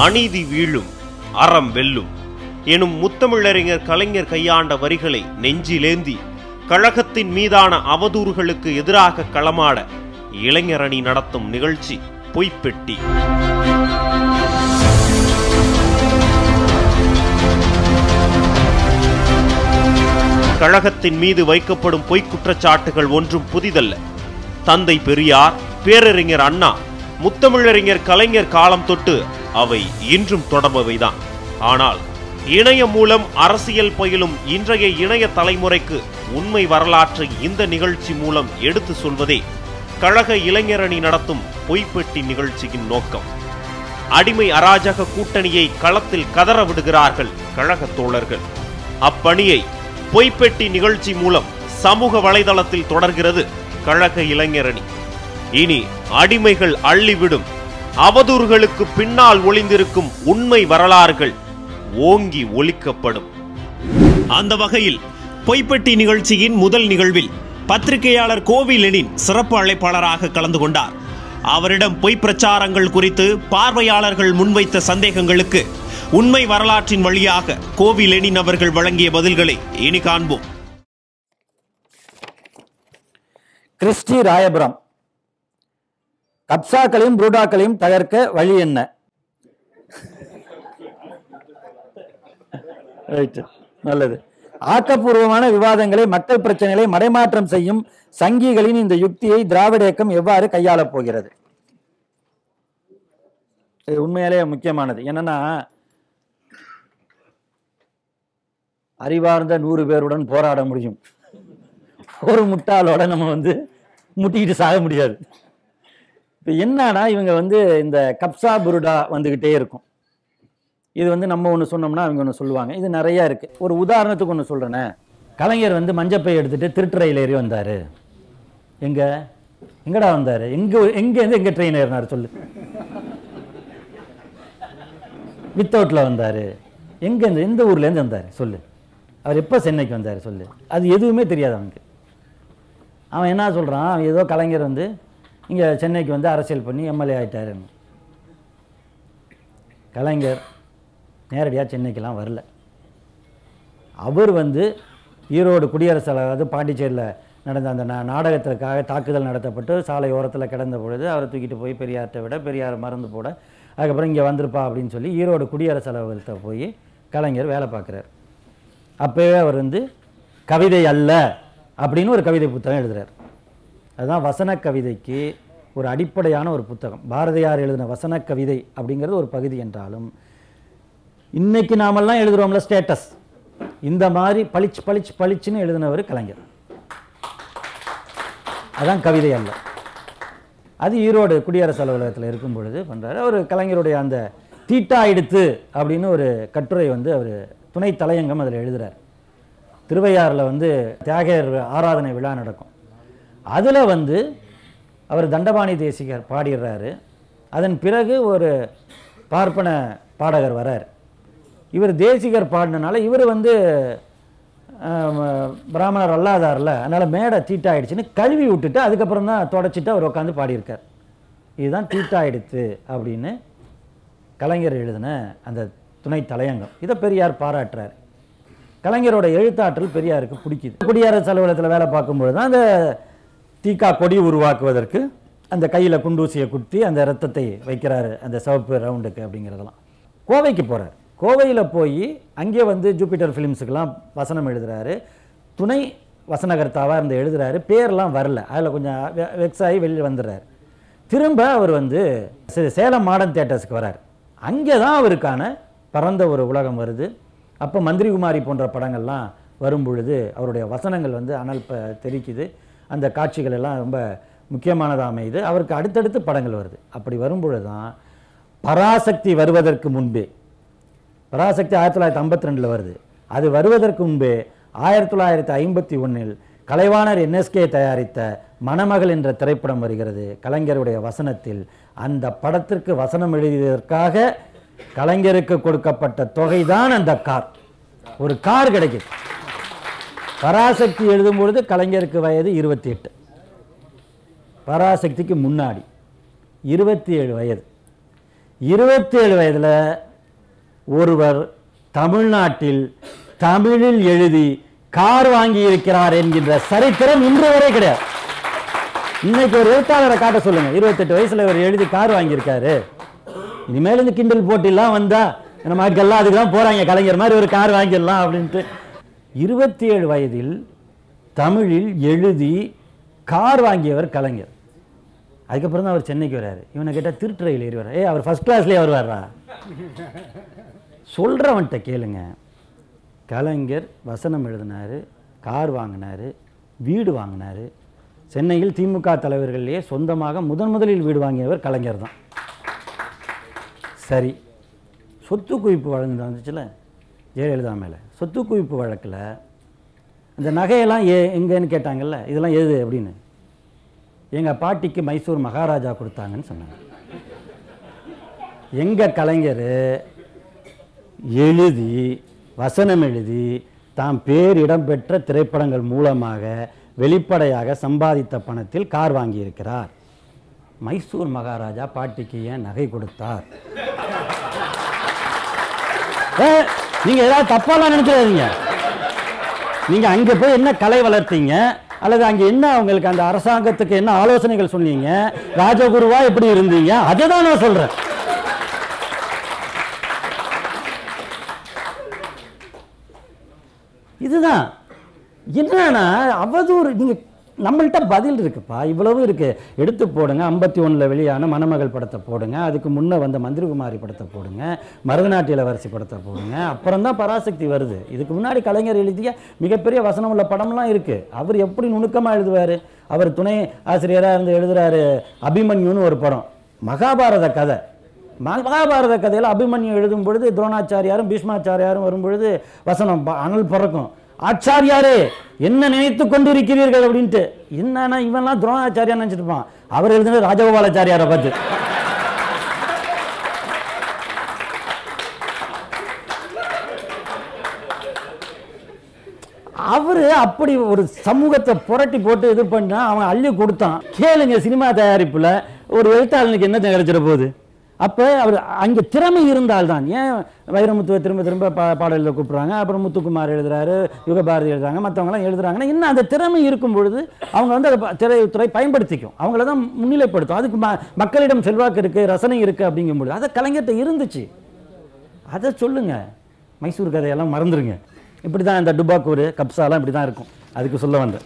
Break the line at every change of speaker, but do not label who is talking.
அநீதி வீழும் அறம் வெல்லும். எனும் முத்தமிழறிஞர் கலைஞர் கையாண்ட வரிகளை நெஞ்சிலேந்தி கழகத்தின் மீதான அவதூறுகளுக்கு எதிராக களமாட இளைஞர் அணி நடத்தும் நிகழ்ச்சி பொய்ப்பெட்டி. கழகத்தின் மீது வைக்கப்படும் பொய்க் குற்றச்சாட்டுகள் ஒன்றும் புதிதல்ல. தந்தை பெரியார் பேரறிஞர் அண்ணா முத்தமிழறிஞர் கலைஞர் காலம் தொட்டு அவை இன்றும் தொடர்பவைதான். ஆனால் இணையம் மூலம் அரசியல் பயிலும் இன்றைய இணைய தலைமுறைக்கு உண்மை வரலாற்றை இந்த நிகழ்ச்சி மூலம் எடுத்து சொல்வதே கழக இளைஞரணி நடத்தும் பொய்ப்பெட்டி நிகழ்ச்சியின் நோக்கம். அடிமை அராஜக கூட்டணியை களத்தில் கதற விடுகிறார்கள் கழக தோழர்கள். அப்பணியை பொய்ப்பெட்டி நிகழ்ச்சி மூலம் சமூக வலைதளத்தில் தொடர்கிறது கழக இளைஞரணி. இனி அடிமைகள் அள்ளிவிடும் அவதூறுகளுக்கு பின்னால் ஒளிந்திருக்கும் உண்மை வரலாறுகள் ஓங்கி ஒலிக்கப்படும். அந்த வகையில் பொய்ப்பெட்டி நிகழ்ச்சியின் முதல் நிகழ்வில் பத்திரிகையாளர் கோவி லெனின் சிறப்பு அழைப்பாளராக கலந்து கொண்டார். அவரிடம் பொய் பிரச்சாரங்கள் குறித்து பார்வையாளர்கள் முன்வைத்த சந்தேகங்களுக்கு உண்மை வரலாற்றின் வழியாக கோவி லெனின் அவர்கள் வழங்கிய பதில்களை இனி காண்போம்.
கிறிஸ்டி ராயபுரம். கப்சாக்களையும் புரூடாக்களையும் தகர்க்க வழி என்ன? ரைட்டு நல்லது. ஆக்கப்பூர்வமான விவாதங்களை மக்கள் பிரச்சனைகளை மடைமாற்றம் செய்யும் சங்கிகளின் இந்த யுக்தியை திராவிட இயக்கம் எவ்வாறு கையாளப் போகிறது? இது உண்மையிலேயே முக்கியமானது. என்னன்னா அறிவார்ந்த நூறு பேருடன் போராட முடியும். ஒரு முட்டாளோட நம்ம வந்து முட்டிக்கிட்டு சாக முடியாது. இப்போ என்னன்னா இவங்க வந்து இந்த கப்சா புருடா வந்துக்கிட்டே இருக்கும். இது வந்து நம்ம ஒன்று சொன்னோம்னா அவங்க ஒன்று சொல்லுவாங்க. இது நிறைய இருக்கு. ஒரு உதாரணத்துக்கு ஒன்று சொல்கிறேனே கலைஞர் வந்து மஞ்சப்பை எடுத்துட்டு திருட்டுறையில் ஏறி வந்தார். எங்க? எங்கடா வந்தார்? எங்க எங்கேருந்து எங்கே ட்ரெயின் ஏறினார் சொல்லு. வித்தவுட்டில் வந்தார். எங்கேருந்து எந்த ஊர்லேருந்து வந்தார்? சொல்லு. அவர் எப்போ சென்னைக்கு வந்தார் சொல்லு. அது எதுவுமே தெரியாது அவனுக்கு. அவன் என்ன சொல்கிறான் அவன் ஏதோ கலைஞர் வந்து இங்கே சென்னைக்கு வந்து அரசியல் பண்ணி எம்எல்ஏ ஆகிட்டார் கலைஞர் நேரடியாக சென்னைக்கெலாம் வரல. அவர் வந்து ஈரோடு குடியரசு அதாவது பாண்டிச்சேரியில் நடந்த அந்த நா நாடகத்திற்காக தாக்குதல் நடத்தப்பட்டு சாலை ஓரத்தில் கிடந்த பொழுது அவரை தூக்கிட்டு போய் பெரியார்கிட்ட விட பெரியார் மறந்து போட அதுக்கப்புறம் இங்கே வந்திருப்பா அப்படின்னு சொல்லி ஈரோடு குடியரசு அலுவலகத்தை போய் கலைஞர் வேலை பார்க்குறாரு. அப்போவே அவர் வந்து கவிதை அல்ல அப்படின்னு ஒரு கவிதை புத்தகம் எழுதுகிறார் அதுதான் வசன கவிதைக்கு ஒரு அடிப்படையான ஒரு புத்தகம். பாரதியார் எழுதின வசன கவிதை அப்படிங்கிறது ஒரு பகுதி என்றாலும் இன்னைக்கு நாமெல்லாம் எழுதுறோம்ல ஸ்டேட்டஸ். இந்த மாதிரி பளிச்சு பளிச்சு பளிச்சுன்னு எழுதினவர் கலைஞர். அதான் கவிதை அல்ல. அது ஈரோடு குடியரசு அலுவலகத்தில் இருக்கும் பொழுது பண்ணுறாரு அவர் கலைஞருடைய அந்த தீட்டா எடுத்து அப்படின்னு ஒரு கட்டுரை வந்து அவர் துணை தலையங்கம் அதில் எழுதுறார். திருவையாறில் வந்து தியாகர் ஆராதனை விழா நடக்கும். அதில் வந்து அவர் தண்டபாணி தேசிகர் பாடிடுறாரு. அதன் பிறகு ஒரு பார்ப்பன பாடகர் வரார். இவர் தேசிகர் பாடினனால இவர் வந்து பிராமணர் அல்லாதார்ல அதனால் மேடை தீட்டாயிடுச்சுன்னு கழுவி விட்டுட்டு அதுக்கப்புறம் தான் தொடச்சிட்டு அவர் உட்காந்து பாடியிருக்கார். இதுதான் தீட்டாயிடுத்து அப்படின்னு கலைஞர் எழுதின அந்த துணை தலையங்கம். இதை பெரியார் பாராட்டுறார். கலைஞரோட எழுத்தாற்றல் பெரியாருக்கு பிடிக்குது. குடியரசு அலுவலகத்தில் வேலை பார்க்கும்பொழுது தான் அந்த தீக்கா கொடி உருவாக்குவதற்கு அந்த கையில் குண்டூசியை குத்தி அந்த ரத்தத்தை வைக்கிறாரு அந்த சிவப்பு ரவுண்டுக்கு அப்படிங்கிறதெல்லாம். கோவைக்கு போகிறார் கோவையில் போய் அங்கே வந்து ஜூபிட்டர் ஃபிலிம்ஸுக்கெல்லாம் வசனம் எழுதுறாரு. துணை வசனகர்த்தாவாக இருந்து எழுதுகிறாரு பேர்லாம் வரல. அதில் கொஞ்சம் வெ- வெக்ஸ் ஆகி வெளியில் வந்துடுறாரு. திரும்ப அவர் வந்து சே- சேலம் மாடர்ன் தேட்டர்ஸ்க்கு வரார். அங்கே தான் அவருக்கான பரந்த ஒரு உலகம் வருது. அப்போ மந்திரிகுமாரி போன்ற படங்கள்லாம் வரும் பொழுது அவருடைய வசனங்கள் வந்து அனல் தெரிக்குது அந்த காட்சிகள் எல்லாம் ரொம்ப முக்கியமானதாக அமையுது. அவருக்கு அடுத்தடுத்து படங்கள் வருது. அப்படி வரும்பொழுது தான் பராசக்தி வருவதற்கு முன்பே பராசக்தி ஆயிரத்தி தொள்ளாயிரத்தி ஐம்பத்தி ரெண்டில் வருது. அது வருவதற்கு முன்பே ஆயிரத்தி தொள்ளாயிரத்தி ஐம்பத்தி ஒன்றில் கலைவாணர் என்எஸ்கே தயாரித்த மணமகள் என்ற திரைப்படம் வருகிறது. கலைஞருடைய வசனத்தில் அந்த படத்திற்கு வசனம் எழுதியதற்காக கலைஞருக்கு கொடுக்கப்பட்ட தொகைதான் அந்த கார். ஒரு கார் கிடைக்குது. பராசக்தி எழுதும் பொழுது கலைஞருக்கு வயது இருபத்தி எட்டு பராசக்திக்கு முன்னாடி இருபத்தி ஏழு வயது. இருபத்தி ஏழு வயதில் ஒருவர் தமிழ்நாட்டில் தமிழில் எழுதி கார் வாங்கி இருக்கிறார் என்கின்ற சரித்திரம் இன்று வரை கிடையாது. இன்னைக்கு ஒரு எழுத்தாளரை காட்ட சொல்லுங்க. இருபத்தெட்டு வயசுல இவர் எழுதி கார் வாங்கியிருக்காரு. இனிமேல் இந்த கிண்டல் போட்டிலாம் வந்தா நம்ம மக்கள்லாம் அதுக்கு தான் போறாங்க. கலைஞர் மாதிரி ஒரு கார் வாங்கிடலாம் அப்படின்ட்டு இருபத்தி ஏழு வயதில் தமிழில் எழுதி கார் வாங்கியவர் கலைஞர். அதுக்கப்புறம் தான் அவர் சென்னைக்கு வர்றாரு. இவனை கேட்டால் திருட்டு ரயில் ஏறி வர்றார். ஏ அவர் ஃபர்ஸ்ட் கிளாஸ்லேயே வர்றா சொல்கிறவன்கிட்ட கேளுங்க. கலைஞர் வசனம் எழுதினாரு கார் வாங்கினாரு வீடு வாங்கினாரு. சென்னையில் திமுக தலைவர்கள்லேயே சொந்தமாக முதன் முதலில் வீடு வாங்கியவர் கலைஞர் தான். சரி சொத்து குவிப்பு வழக்கு வந்துச்சுல? ஜெயலலிதா மேலே. சொத்து குவிப்பு வழக்கில் அந்த நகையெல்லாம் ஏ எங்கேன்னு கேட்டாங்கல்ல இதெல்லாம் எது அப்படின்னு. எங்கள் பாட்டிக்கு மைசூர் மகாராஜா கொடுத்தாங்கன்னு சொன்னாங்க. எங்கள் கலைஞர் எழுதி வசனம் எழுதி தாம் பேர் இடம்பெற்ற திரைப்படங்கள் மூலமாக வெளிப்படையாக சம்பாதித்த பணத்தில் கார் வாங்கியிருக்கிறார். மைசூர் மகாராஜா பாட்டிக்கு ஏன் நகை கொடுத்தார்? நீங்கள் நீங்க ஏதாவது தப்பாலாம் நினைச்சிடாதீங்க. நீங்க அங்க போய் என்ன கலை வளர்த்தீங்க? அல்லது அங்க என்ன அவங்களுக்கு அந்த அரசாங்கத்துக்கு என்ன ஆலோசனைகள் சொன்னீங்க? ராஜகுருவா எப்படி இருந்தீங்க? அதை தான் நான் சொல்றேன். இதுதான். என்னன்னா அவதூறு நீங்க நம்மள்கிட்ட பதில் இருக்குப்பா. இவ்வளவு இருக்குது எடுத்து போடுங்க. ஐம்பத்தி ஒன்றில் வெளியான மணமகள் படத்தை போடுங்க. அதுக்கு முன்னே வந்த மந்திரகுமாரி படத்தை போடுங்க. மருதநாட்டிய இளவரசி படத்தை போடுங்க. அப்புறம் தான் பராசக்தி வருது. இதுக்கு முன்னாடி கலைஞர் எழுதிய மிகப்பெரிய வசனம் உள்ள படம்லாம் இருக்குது அவர் எப்படி நுணுக்கமாக எழுதுவாரு? அவர் துணை ஆசிரியராக இருந்து எழுதுகிறாரு அபிமன்யுன்னு ஒரு படம். மகாபாரத கதை. மகாபாரத கதையில் அபிமன்யு எழுதும் பொழுது துரோணாச்சாரியாரும் பீஷ்மாச்சாரியாரும் வரும்பொழுது வசனம் ப- அனல் பிறக்கும். ஆச்சாரியாரே என்ன நினைத்து கொண்டிருக்கிறீர்கள் அப்படின்ட்டு. என்னன்னா இவன்லாம் துரோணாச்சாரியா நினச்சிட்டு இருப்பான். அவர் எழுதுனது ராஜகோபாலாச்சாரியாரை பார்த்து. அவரு அப்படி ஒரு சமூகத்தை புரட்டி போட்டு இது பண்ணா அவன் அள்ளி கொடுத்தான். கேளுங்க சினிமா தயாரிப்புல ஒரு எழுத்தாளனுக்கு என்ன கிடைச்சிட போகுது? அப்போ அவர் அங்கே திறமை இருந்தால்தான். ஏன் வைரமுத்துவை திரும்ப திரும்ப பா பாடலில் கூப்பிட்றாங்க? அப்புறம் முத்துக்குமார் எழுதுறாரு யுகபாரதி எழுதுறாங்க மற்றவங்களாம் எழுதுறாங்கன்னா இன்னும் அந்த திறமை இருக்கும் பொழுது அவங்க வந்து அதை ப- திரைத்துறை பயன்படுத்திக்கும். அவங்கள தான் முன்னிலைப்படுத்தும். அதுக்கு ம மக்களிடம் செல்வாக்கு இருக்குது ரசனை இருக்குது அப்படிங்கும்பொழுது அதை கலைஞர்கிட்ட இருந்துச்சு. அதை சொல்லுங்கள் மைசூர் கதையெல்லாம் மறந்துருங்க. இப்படி தான் இந்த டுபாக்கூர் கப்சாலாம் இப்படி தான் இருக்கும். அதுக்கு சொல்ல வந்தேன்.